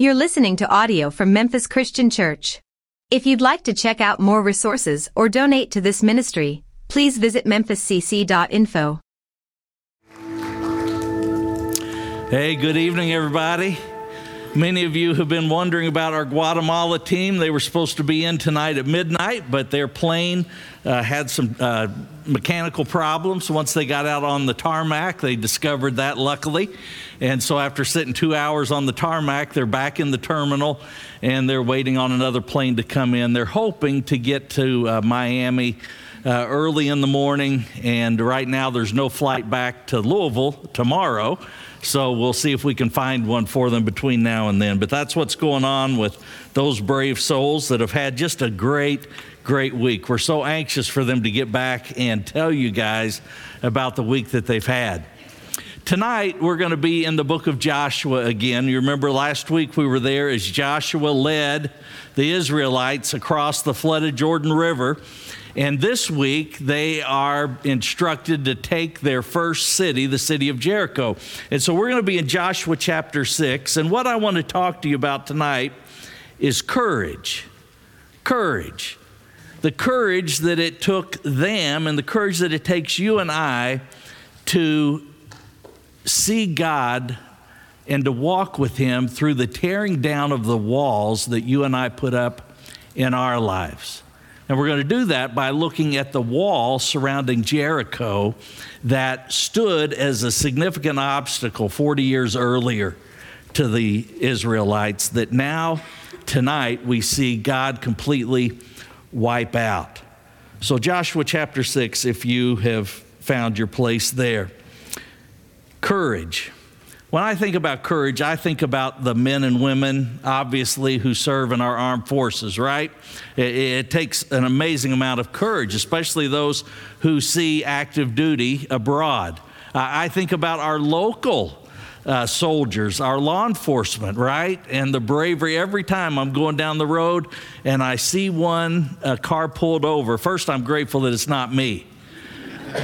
You're listening to audio from Memphis Christian Church. If you'd like to check out more resources or donate to this ministry, please visit memphiscc.info. Hey, good evening, everybody. Many of you have been wondering about our Guatemala team. They were supposed to be in tonight at midnight, but their plane uh, had some uh, mechanical problems. Once they got out on the tarmac, they discovered that luckily. And so, after sitting two hours on the tarmac, they're back in the terminal and they're waiting on another plane to come in. They're hoping to get to uh, Miami. Uh, early in the morning, and right now there's no flight back to Louisville tomorrow. So we'll see if we can find one for them between now and then. But that's what's going on with those brave souls that have had just a great, great week. We're so anxious for them to get back and tell you guys about the week that they've had. Tonight, we're going to be in the book of Joshua again. You remember last week we were there as Joshua led the Israelites across the flooded Jordan River. And this week, they are instructed to take their first city, the city of Jericho. And so we're going to be in Joshua chapter 6. And what I want to talk to you about tonight is courage. Courage. The courage that it took them and the courage that it takes you and I to see God and to walk with Him through the tearing down of the walls that you and I put up in our lives. And we're going to do that by looking at the wall surrounding Jericho that stood as a significant obstacle 40 years earlier to the Israelites, that now, tonight, we see God completely wipe out. So, Joshua chapter 6, if you have found your place there. Courage. When I think about courage, I think about the men and women, obviously, who serve in our armed forces, right? It, it, takes an amazing amount of courage, especially those who see active duty abroad. I think about our local uh, soldiers, our law enforcement, right? And the bravery every time I'm going down the road and I see one a car pulled over. First, I'm grateful that it's not me.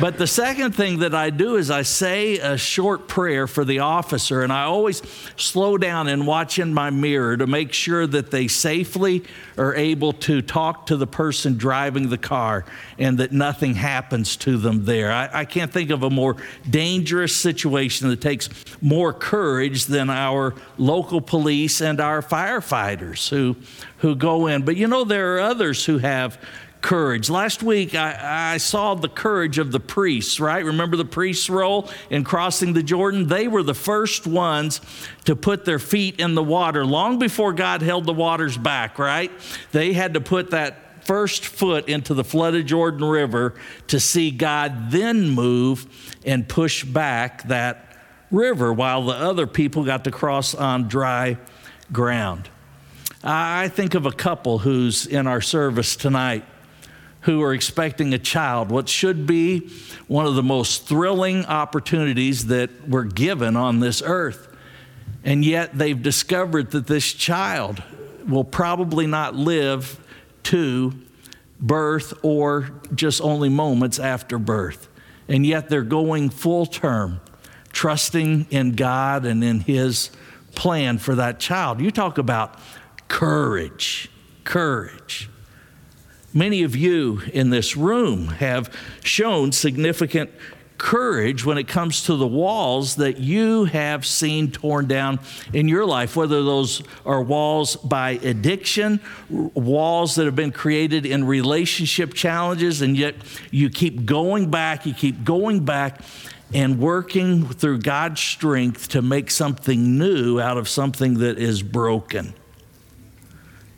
But the second thing that I do is I say a short prayer for the officer, and I always slow down and watch in my mirror to make sure that they safely are able to talk to the person driving the car and that nothing happens to them there. I, I can't think of a more dangerous situation that takes more courage than our local police and our firefighters who, who go in. But you know, there are others who have courage. Last week, I, I, saw the courage of the priests, right? Remember the priests' role in crossing the Jordan? They were the first ones to put their feet in the water long before God held the waters back, right? They had to put that first foot into the flooded Jordan River to see God then move and push back that river while the other people got to cross on dry ground. I think of a couple who's in our service tonight who are expecting a child, what should be one of the most thrilling opportunities that we're given on this earth. And yet they've discovered that this child will probably not live to birth or just only moments after birth. And yet they're going full term, trusting in God and in His plan for that child. You talk about courage, courage. Many of you in this room have shown significant courage when it comes to the walls that you have seen torn down in your life, whether those are walls by addiction, walls that have been created in relationship challenges, and yet you keep going back, you keep going back and working through God's strength to make something new out of something that is broken.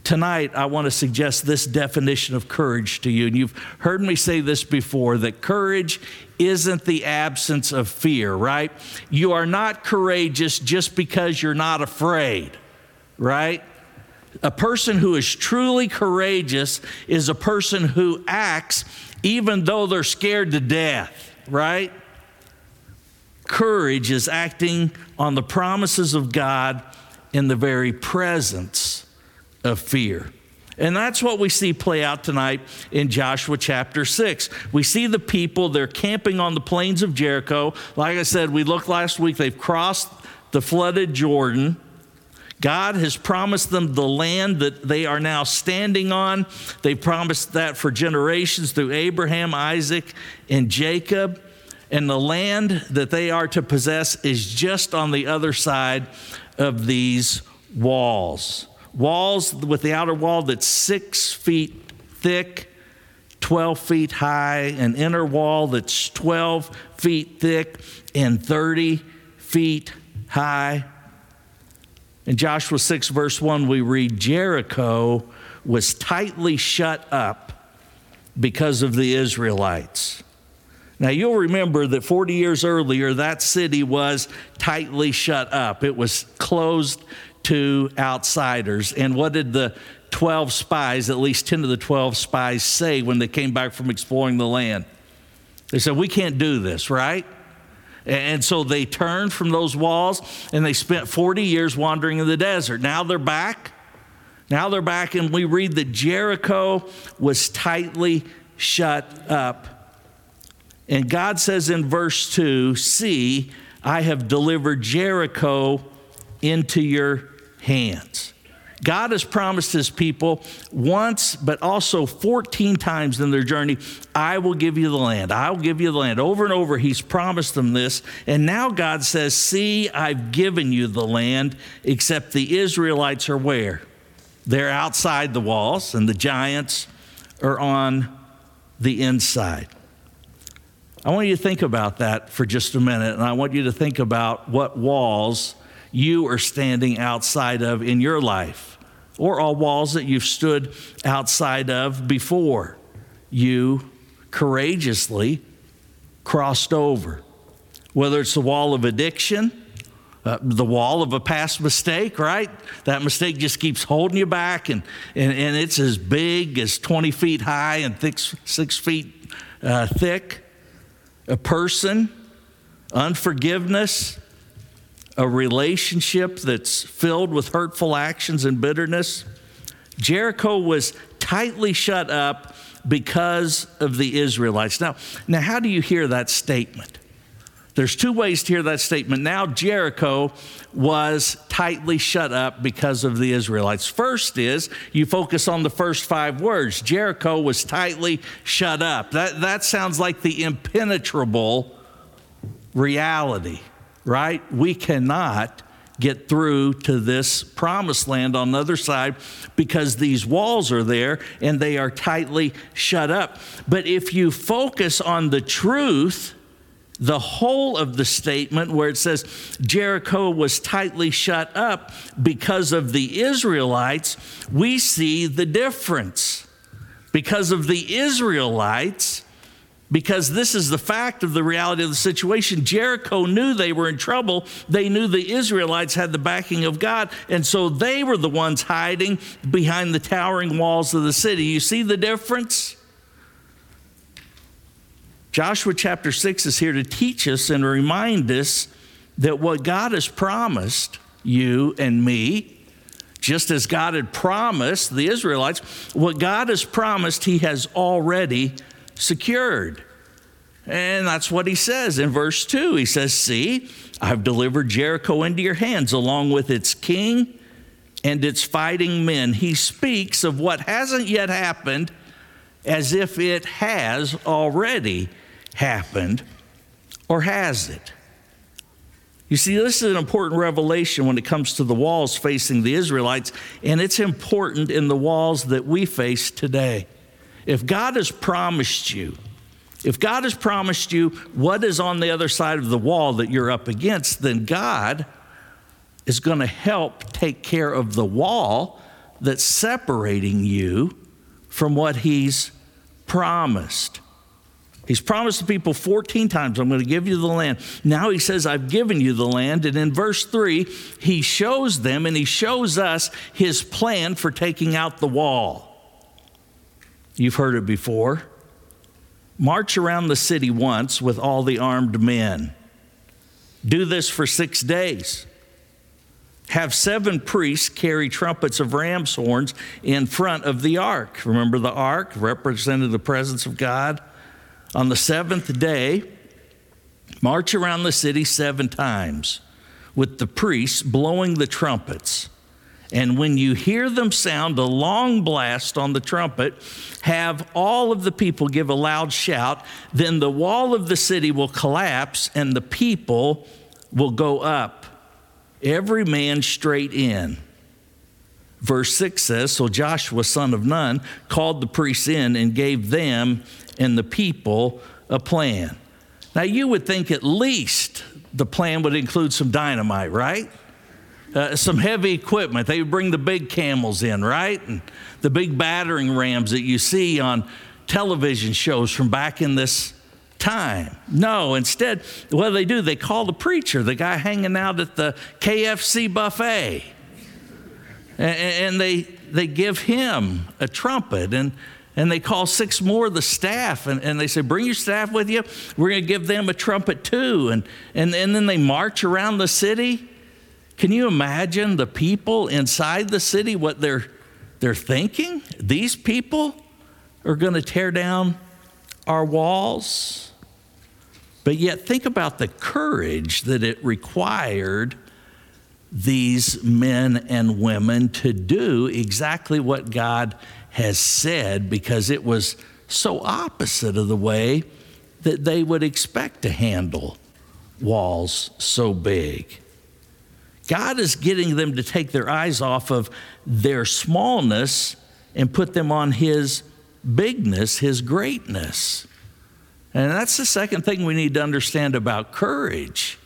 Tonight, I want to suggest this definition of courage to you. And you've heard me say this before that courage isn't the absence of fear, right? You are not courageous just because you're not afraid, right? A person who is truly courageous is a person who acts even though they're scared to death, right? Courage is acting on the promises of God in the very presence of fear. And that's what we see play out tonight in Joshua chapter 6. We see the people, they're camping on the plains of Jericho. Like I said, we looked last week, they've crossed the flooded Jordan. God has promised them the land that they are now standing on. They promised that for generations through Abraham, Isaac, and Jacob. And the land that they are to possess is just on the other side of these walls. Walls with the outer wall that's six feet thick, 12 feet high, an inner wall that's 12 feet thick and 30 feet high. In Joshua 6, verse 1, we read Jericho was tightly shut up because of the Israelites. Now, you'll remember that 40 years earlier, that city was tightly shut up. It was closed to outsiders. And what did the 12 spies, at least 10 of the 12 spies, say when they came back from exploring the land? They said, We can't do this, right? And so they turned from those walls and they spent 40 years wandering in the desert. Now they're back. Now they're back, and we read that Jericho was tightly shut up. And God says in verse 2 See, I have delivered Jericho into your hands. God has promised his people once, but also 14 times in their journey, I will give you the land. I will give you the land. Over and over, he's promised them this. And now God says, See, I've given you the land, except the Israelites are where? They're outside the walls, and the giants are on the inside. I want you to think about that for just a minute, and I want you to think about what walls you are standing outside of in your life, or all walls that you've stood outside of before you courageously crossed over. Whether it's the wall of addiction, uh, the wall of a past mistake, right? That mistake just keeps holding you back, and, and, and it's as big as 20 feet high and thick, six feet uh, thick. A person, unforgiveness, a relationship that's filled with hurtful actions and bitterness. Jericho was tightly shut up because of the Israelites. Now, now how do you hear that statement? There's two ways to hear that statement. Now, Jericho was tightly shut up because of the Israelites. First is you focus on the first five words Jericho was tightly shut up. That, that sounds like the impenetrable reality right? We cannot get through to this promised land on the other side because these walls are there and they are tightly shut up. But if you focus on the truth, the whole of the statement where it says Jericho was tightly shut up because of the Israelites, we see the difference. Because of the Israelites, because this is the fact of the reality of the situation. Jericho knew they were in trouble. They knew the Israelites had the backing of God, and so they were the ones hiding behind the towering walls of the city. You see the difference? Joshua chapter 6 is here to teach us and remind us that what God has promised you and me, just as God had promised the Israelites, what God has promised, He has already secured. And that's what he says in verse 2. He says, See, I've delivered Jericho into your hands, along with its king and its fighting men. He speaks of what hasn't yet happened as if it has already happened, or has it? You see, this is an important revelation when it comes to the walls facing the Israelites, and it's important in the walls that we face today. If God has promised you, if God has promised you what is on the other side of the wall that you're up against, then God is going to help take care of the wall that's separating you from what He's promised. He's promised the people 14 times, I'm going to give you the land. Now he says, I've given you the land. And in verse 3, he shows them and he shows us his plan for taking out the wall. You've heard it before. March around the city once with all the armed men. Do this for six days. Have seven priests carry trumpets of ram's horns in front of the ark. Remember, the ark represented the presence of God. On the seventh day, march around the city seven times with the priests blowing the trumpets. And when you hear them sound a long blast on the trumpet, have all of the people give a loud shout, then the wall of the city will collapse and the people will go up, every man straight in. Verse 6 says So Joshua, son of Nun, called the priests in and gave them and the people a plan. Now, you would think at least the plan would include some dynamite, right? Uh, some heavy equipment. They would bring the big camels in, right? And the big battering rams that you see on television shows from back in this time. No, instead, what do they do? They call the preacher, the guy hanging out at the KFC buffet, and, they, they give him a trumpet. And and they call six more of the staff and, and they say, Bring your staff with you. We're going to give them a trumpet too. And, and, and then they march around the city. Can you imagine the people inside the city, what they're, they're thinking? These people are going to tear down our walls. But yet, think about the courage that it required these men and women to do exactly what God has said because it was so opposite of the way that they would expect to handle walls so big. God is getting them to take their eyes off of their smallness and put them on His bigness, His greatness. And that's the second thing we need to understand about courage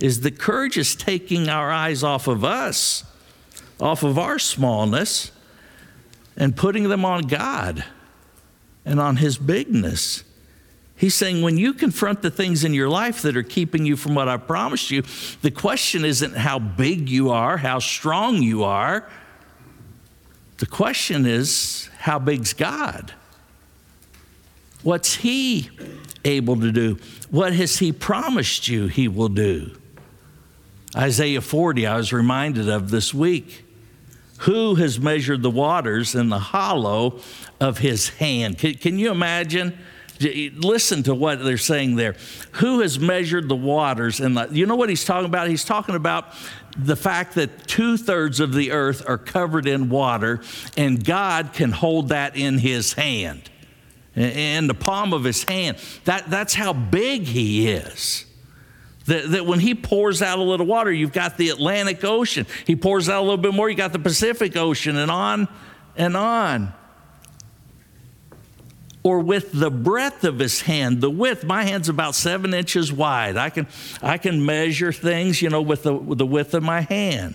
is the courage is taking our eyes off of us, off of our smallness, and putting them on God and on His bigness. He's saying, when you confront the things in your life that are keeping you from what I promised you, the question isn't how big you are, how strong you are. The question is, how big's God? What's He able to do? What has He promised you He will do? Isaiah 40, I was reminded of this week. Who has measured the waters in the hollow of his hand? Can, can, you imagine? Listen to what they're saying there. Who has measured the waters? And you know what he's talking about? He's talking about the fact that two thirds of the earth are covered in water, and God can hold that in his hand, in the palm of his hand. That, that's how big he is. That, that when he pours out a little water, you've got the Atlantic Ocean. He pours out a little bit more, you got the Pacific Ocean, and on and on. Or with the breadth of his hand, the width, my hand's about seven inches wide. I can, I can measure things, you know, with the, with the width of my hand.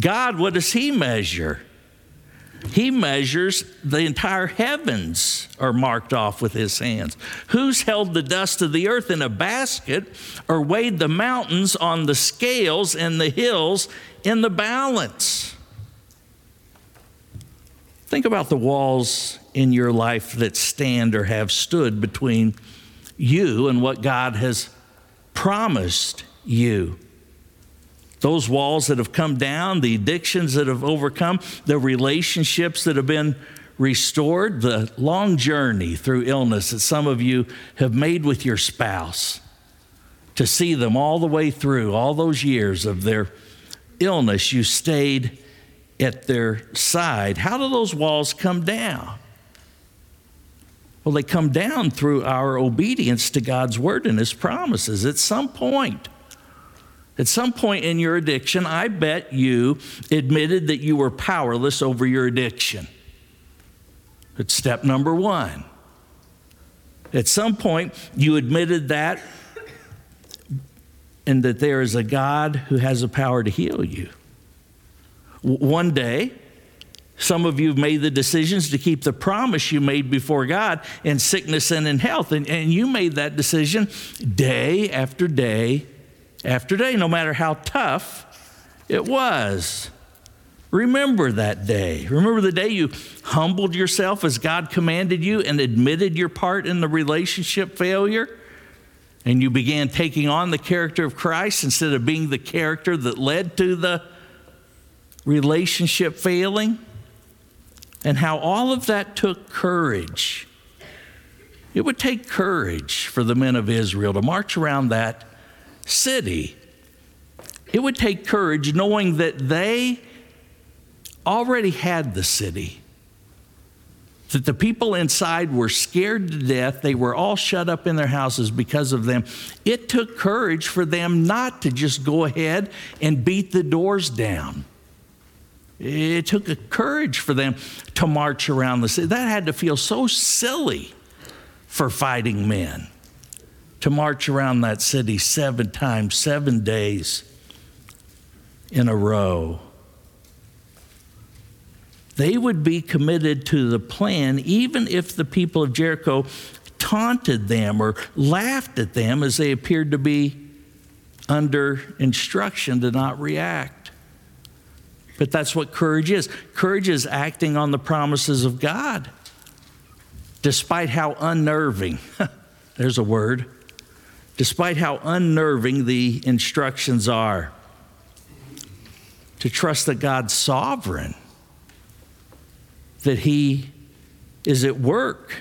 God, what does he measure? He measures the entire heavens are marked off with his hands. Who's held the dust of the earth in a basket or weighed the mountains on the scales and the hills in the balance? Think about the walls in your life that stand or have stood between you and what God has promised you those walls that have come down, the addictions that have overcome, the relationships that have been restored, the long journey through illness that some of you have made with your spouse, to see them all the way through, all those years of their illness, you stayed at their side. How do those walls come down? Well, they come down through our obedience to God's word and his promises. At some point, at some point in your addiction, I bet you admitted that you were powerless over your addiction. It's step number one. At some point, you admitted that and that there is a God who has the power to heal you. One day, some of you have made the decisions to keep the promise you made before God in sickness and in health. And, and you made that decision day after day after day, no matter how tough it was. Remember that day. Remember the day you humbled yourself as God commanded you and admitted your part in the relationship failure? And you began taking on the character of Christ instead of being the character that led to the relationship failing? And how all of that took courage. It would take courage for the men of Israel to march around that city. It would take courage knowing that they already had the city. That the people inside were scared to death. They were all shut up in their houses because of them. It took courage for them not to just go ahead and beat the doors down. It took a courage for them to march around the city. That had to feel so silly for fighting men to march around that city seven times, seven days in a row. They would be committed to the plan even if the people of Jericho taunted them or laughed at them as they appeared to be under instruction to not react. But that's what courage is. Courage is acting on the promises of God, despite how unnerving, there's a word, despite how unnerving the instructions are. To trust that God's sovereign, that He is at work.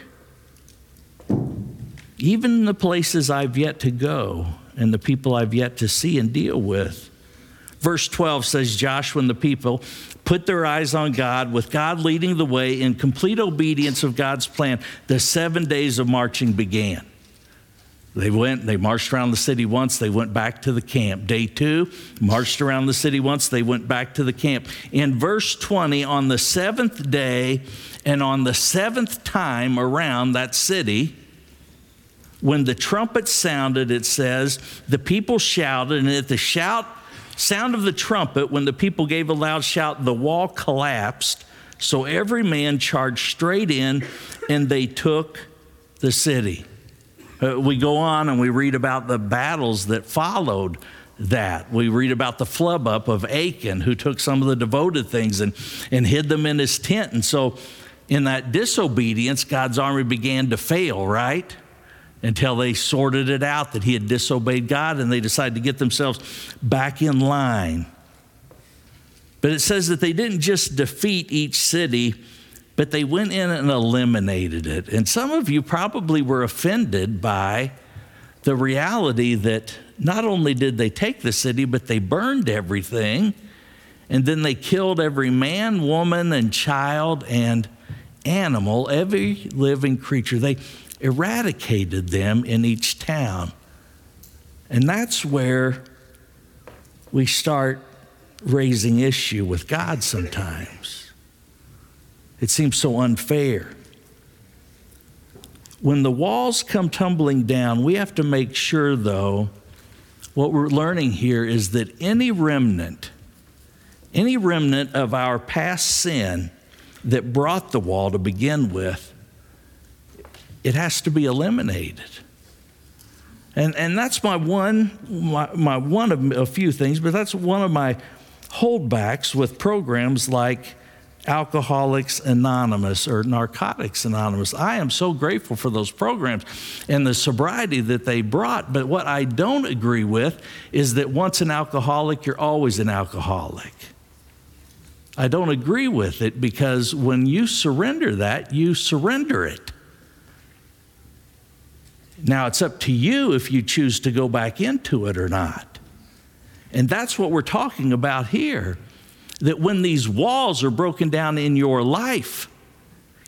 Even the places I've yet to go and the people I've yet to see and deal with. Verse 12 says Joshua and the people put their eyes on God, with God leading the way in complete obedience of God's plan. The seven days of marching began. They went, they marched around the city once, they went back to the camp. Day two, marched around the city once, they went back to the camp. In verse 20, on the seventh day and on the seventh time around that city, when the trumpet sounded, it says, the people shouted, and at the shout, sound of the trumpet, when the people gave a loud shout, the wall collapsed. So every man charged straight in, and they took the city. Uh, we go on and we read about the battles that followed that. We read about the flub up of Achan, who took some of the devoted things and, and hid them in his tent. And so, in that disobedience, God's army began to fail, right? Until they sorted it out that he had disobeyed God and they decided to get themselves back in line. But it says that they didn't just defeat each city, but they went in and eliminated it. And some of you probably were offended by the reality that not only did they take the city, but they burned everything. And then they killed every man, woman, and child and animal, every living creature. They eradicated them in each town. And that's where we start raising issue with God sometimes. It seems so unfair. When the walls come tumbling down, we have to make sure, though, what we're learning here is that any remnant, any remnant of our past sin that brought the wall to begin with, it has to be eliminated. And, and that's my one, my, my one of a few things, but that's one of my holdbacks with programs like Alcoholics Anonymous or Narcotics Anonymous. I am so grateful for those programs and the sobriety that they brought. But what I don't agree with is that once an alcoholic, you're always an alcoholic. I don't agree with it because when you surrender that, you surrender it. Now it's up to you if you choose to go back into it or not. And that's what we're talking about here that when these walls are broken down in your life,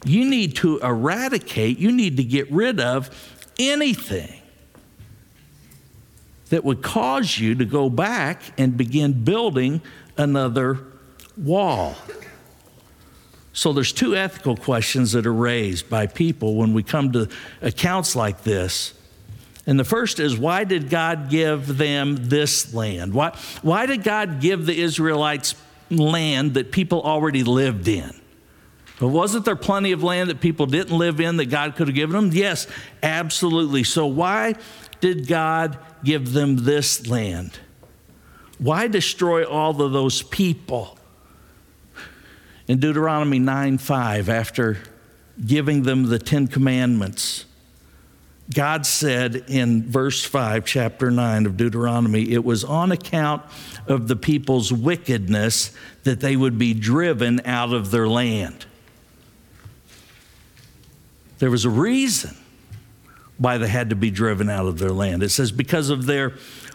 you need to eradicate, you need to get rid of anything that would cause you to go back and begin building another wall. So there's two ethical questions that are raised by people when we come to accounts like this. And the first is why did God give them this land? Why, why did God give the Israelites land that people already lived in. But wasn't there plenty of land that people didn't live in that God could have given them? Yes, absolutely. So, why did God give them this land? Why destroy all of those people? In Deuteronomy 9 5, after giving them the Ten Commandments, God said in verse 5, chapter 9 of Deuteronomy, it was on account of the people's wickedness that they would be driven out of their land. There was a reason why they had to be driven out of their land. It says, because of their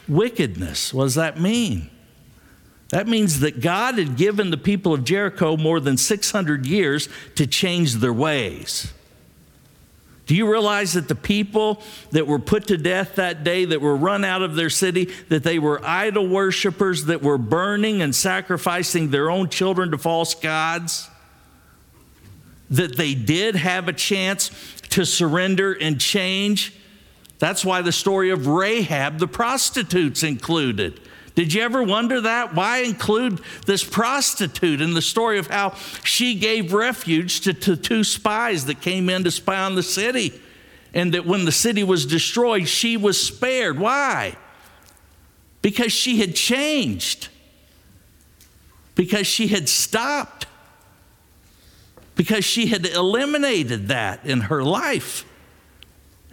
wickedness. What does that mean? That means that God had given the people of Jericho more than 600 years to change their ways. Do you realize that the people that were put to death that day, that were run out of their city, that they were idol worshippers, that were burning and sacrificing their own children to false gods? That they did have a chance to surrender and change? That's why the story of Rahab the prostitute's included. Did you ever wonder that? Why include this prostitute in the story of how she gave refuge to, to two spies that came in to spy on the city? And that when the city was destroyed, she was spared. Why? Because she had changed, because she had stopped, because she had eliminated that in her life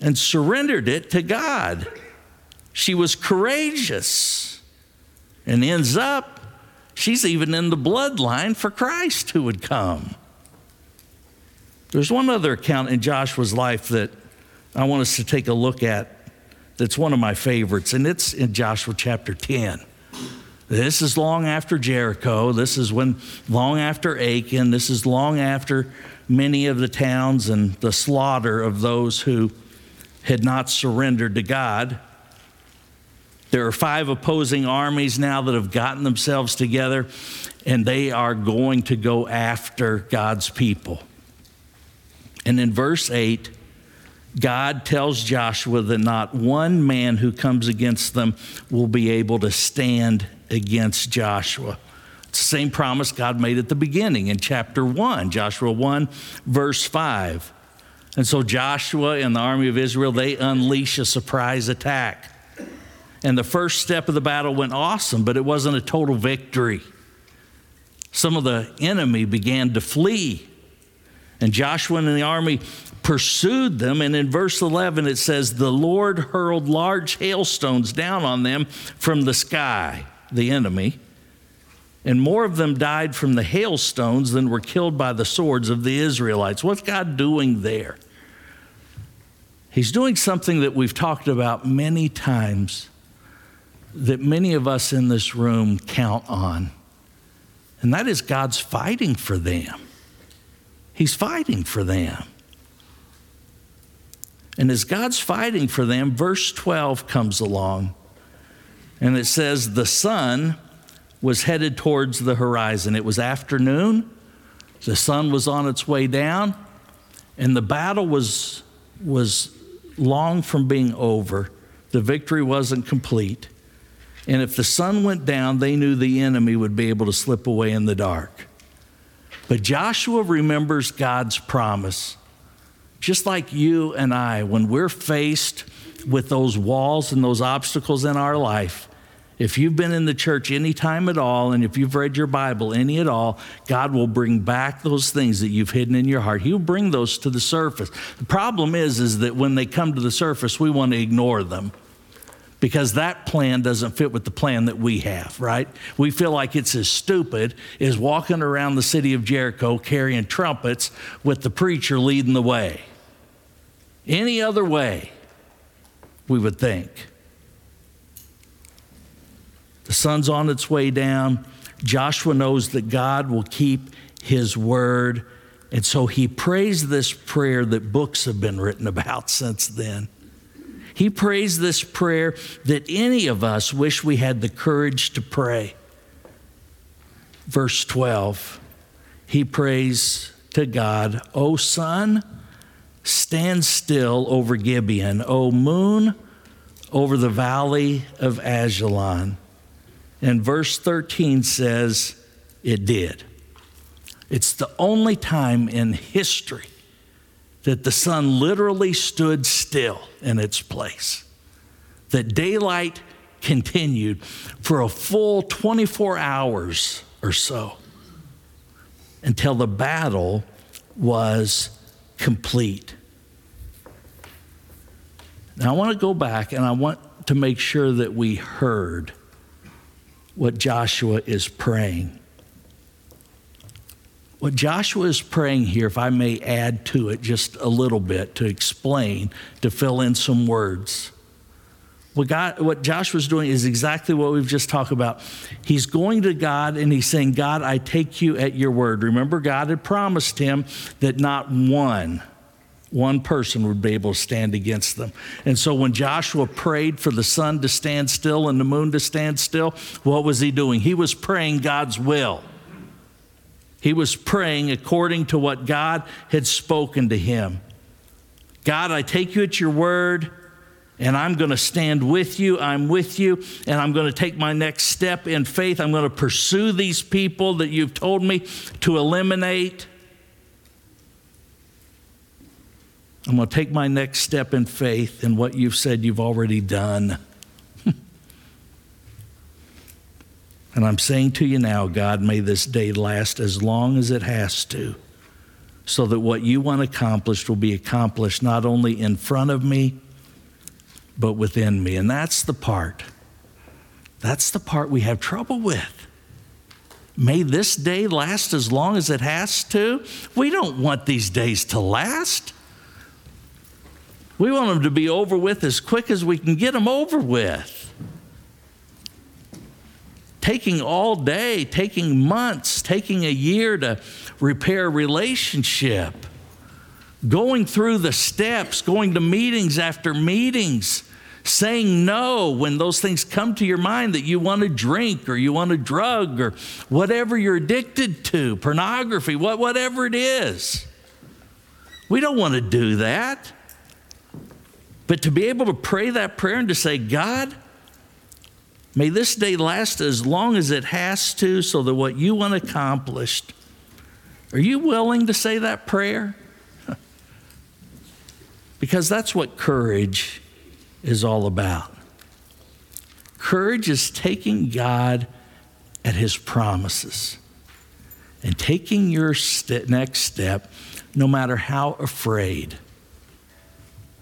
and surrendered it to God. She was courageous and ends up, she's even in the bloodline for Christ who would come. There's one other account in Joshua's life that I want us to take a look at that's one of my favorites, and it's in Joshua chapter 10. This is long after Jericho. This is when long after Achan. This is long after many of the towns and the slaughter of those who had not surrendered to God. There are five opposing armies now that have gotten themselves together, and they are going to go after God's people. And in verse 8, God tells Joshua that not one man who comes against them will be able to stand against Joshua. It's the same promise God made at the beginning in chapter 1, Joshua 1, verse 5. And so Joshua and the army of Israel, they unleash a surprise attack. And the first step of the battle went awesome, but it wasn't a total victory. Some of the enemy began to flee. And Joshua and the army pursued them. And in verse 11, it says, The Lord hurled large hailstones down on them from the sky, the enemy. And more of them died from the hailstones than were killed by the swords of the Israelites. What's God doing there? He's doing something that we've talked about many times that many of us in this room count on, and that is God's fighting for them. He's fighting for them. And as God's fighting for them, verse 12 comes along, and it says, The sun was headed towards the horizon. It was afternoon, the sun was on its way down, and the battle was, was long from being over. The victory wasn't complete. And if the sun went down, they knew the enemy would be able to slip away in the dark. But Joshua remembers God's promise. Just like you and I, when we're faced with those walls and those obstacles in our life, if you've been in the church any time at all, and if you've read your Bible any at all, God will bring back those things that you've hidden in your heart. He'll bring those to the surface. The problem is, is that when they come to the surface, we want to ignore them because that plan doesn't fit with the plan that we have, right? We feel like it's as stupid as walking around the city of Jericho carrying trumpets with the preacher leading the way. Any other way, we would think. The sun's on its way down. Joshua knows that God will keep his word. And so he prays this prayer that books have been written about since then. He prays this prayer that any of us wish we had the courage to pray. Verse 12, he prays to God, O sun, stand still over Gibeon, O moon, over the valley of Ajalon. And verse 13 says, it did. It's the only time in history that the sun literally stood still in its place, that daylight continued for a full 24 hours or so until the battle was complete. Now, I want to go back and I want to make sure that we heard what Joshua is praying. What Joshua is praying here, if I may add to it just a little bit to explain, to fill in some words. What, God, what Joshua's doing is exactly what we've just talked about. He's going to God and he's saying, God, I take you at your word. Remember, God had promised him that not one, one person would be able to stand against them. And so when Joshua prayed for the sun to stand still and the moon to stand still, what was he doing? He was praying God's will. He was praying according to what God had spoken to him. God, I take you at your word and I'm going to stand with you. I'm with you, and I'm going to take my next step in faith. I'm going to pursue these people that you've told me to eliminate. I'm going to take my next step in faith in what you've said you've already done. And I'm saying to you now, God, may this day last as long as it has to, so that what you want accomplished will be accomplished not only in front of me but within me. And that's the part. That's the part we have trouble with. May this day last as long as it has to. We don't want these days to last. We want them to be over with as quick as we can get them over with. Taking all day, taking months, taking a year to repair a relationship going through the steps, going to meetings after meetings, saying no when those things come to your mind that you want to drink or you want a drug or whatever you're addicted to, pornography, what, whatever it is. We don't want to do that. But to be able to pray that prayer and to say, God, may this day last as long as it has to so that what you want accomplished. Are you willing to say that prayer? Because that's what courage is all about. Courage is taking God at his promises and taking your st- next step no matter how afraid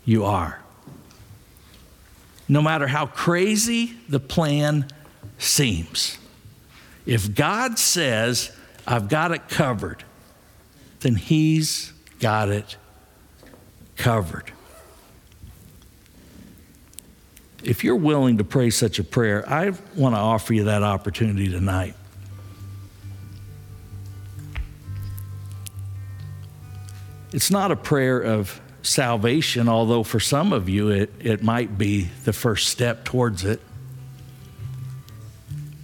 you are. No matter how crazy the plan seems. If God says, I've got it covered, then He's got it covered. If you're willing to pray such a prayer, I want to offer you that opportunity tonight. It's not a prayer of salvation, although for some of you it, it might be the first step towards it.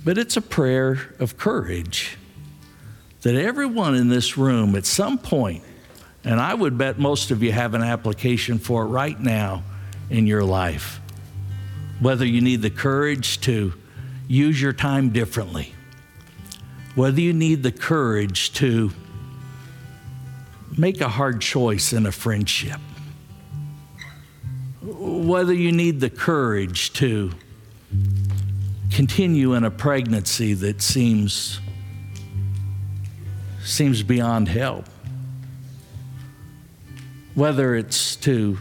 But it's a prayer of courage that everyone in this room at some point and I would bet most of you have an application for it right now in your life. Whether you need the courage to use your time differently, whether you need the courage to make a hard choice in a friendship, whether you need the courage to continue in a pregnancy that seems seems beyond help whether it's to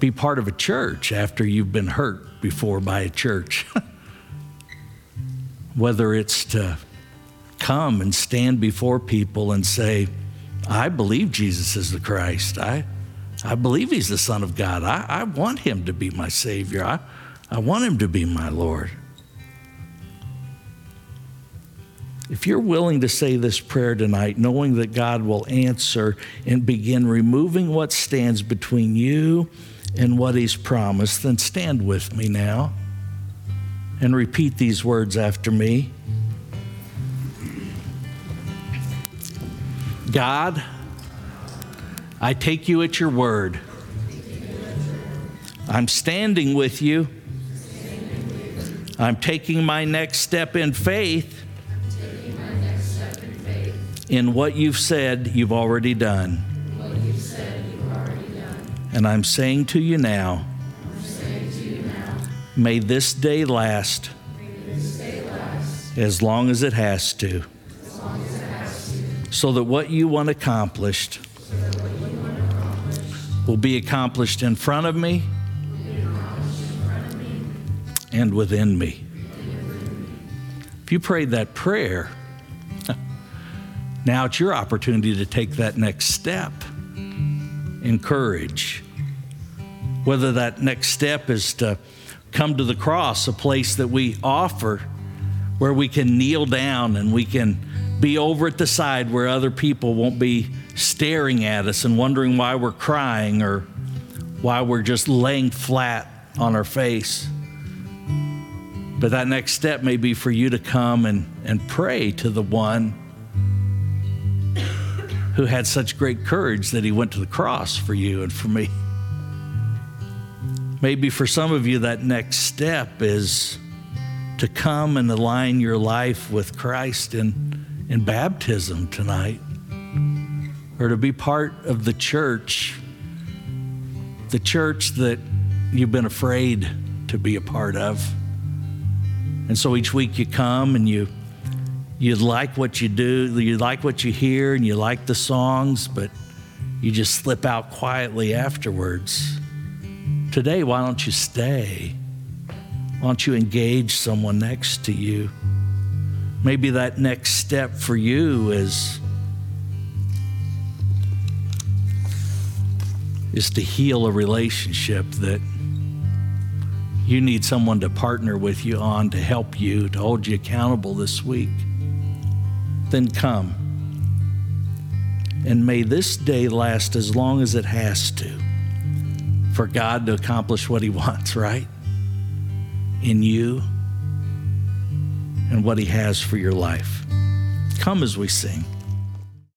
be part of a church after you've been hurt before by a church, whether it's to come and stand before people and say, I believe Jesus is the Christ. I, I believe he's the Son of God. I, I want him to be my Savior. I, I want him to be my Lord. If you're willing to say this prayer tonight, knowing that God will answer and begin removing what stands between you and what He's promised, then stand with me now and repeat these words after me. God, I take you at your word. I'm standing with you. I'm taking my next step in faith in what you've said you've already done. And I'm saying to you now, may this day last, as long as it has to, so that what you want accomplished will be accomplished in front of me and within me. If you prayed that prayer, now it's your opportunity to take that next step in courage Whether that next step is to come to the cross, a place that we offer where we can kneel down and we can be over at the side where other people won't be staring at us and wondering why we're crying or why we're just laying flat on our face. But that next step may be for you to come and, and pray to the one who had such great courage that he went to the cross for you and for me. Maybe for some of you, that next step is to come and align your life with Christ in, in baptism tonight, or to be part of the church, the church that you've been afraid to be a part of. And so each week you come and you you like what you do, you like what you hear, and you like the songs, but you just slip out quietly afterwards. Today, why don't you stay? Why don't you engage someone next to you? Maybe that next step for you is is to heal a relationship that you need someone to partner with you on to help you to hold you accountable this week then come and may this day last as long as it has to for God to accomplish what He wants, right? In you and what He has for your life. Come as we sing.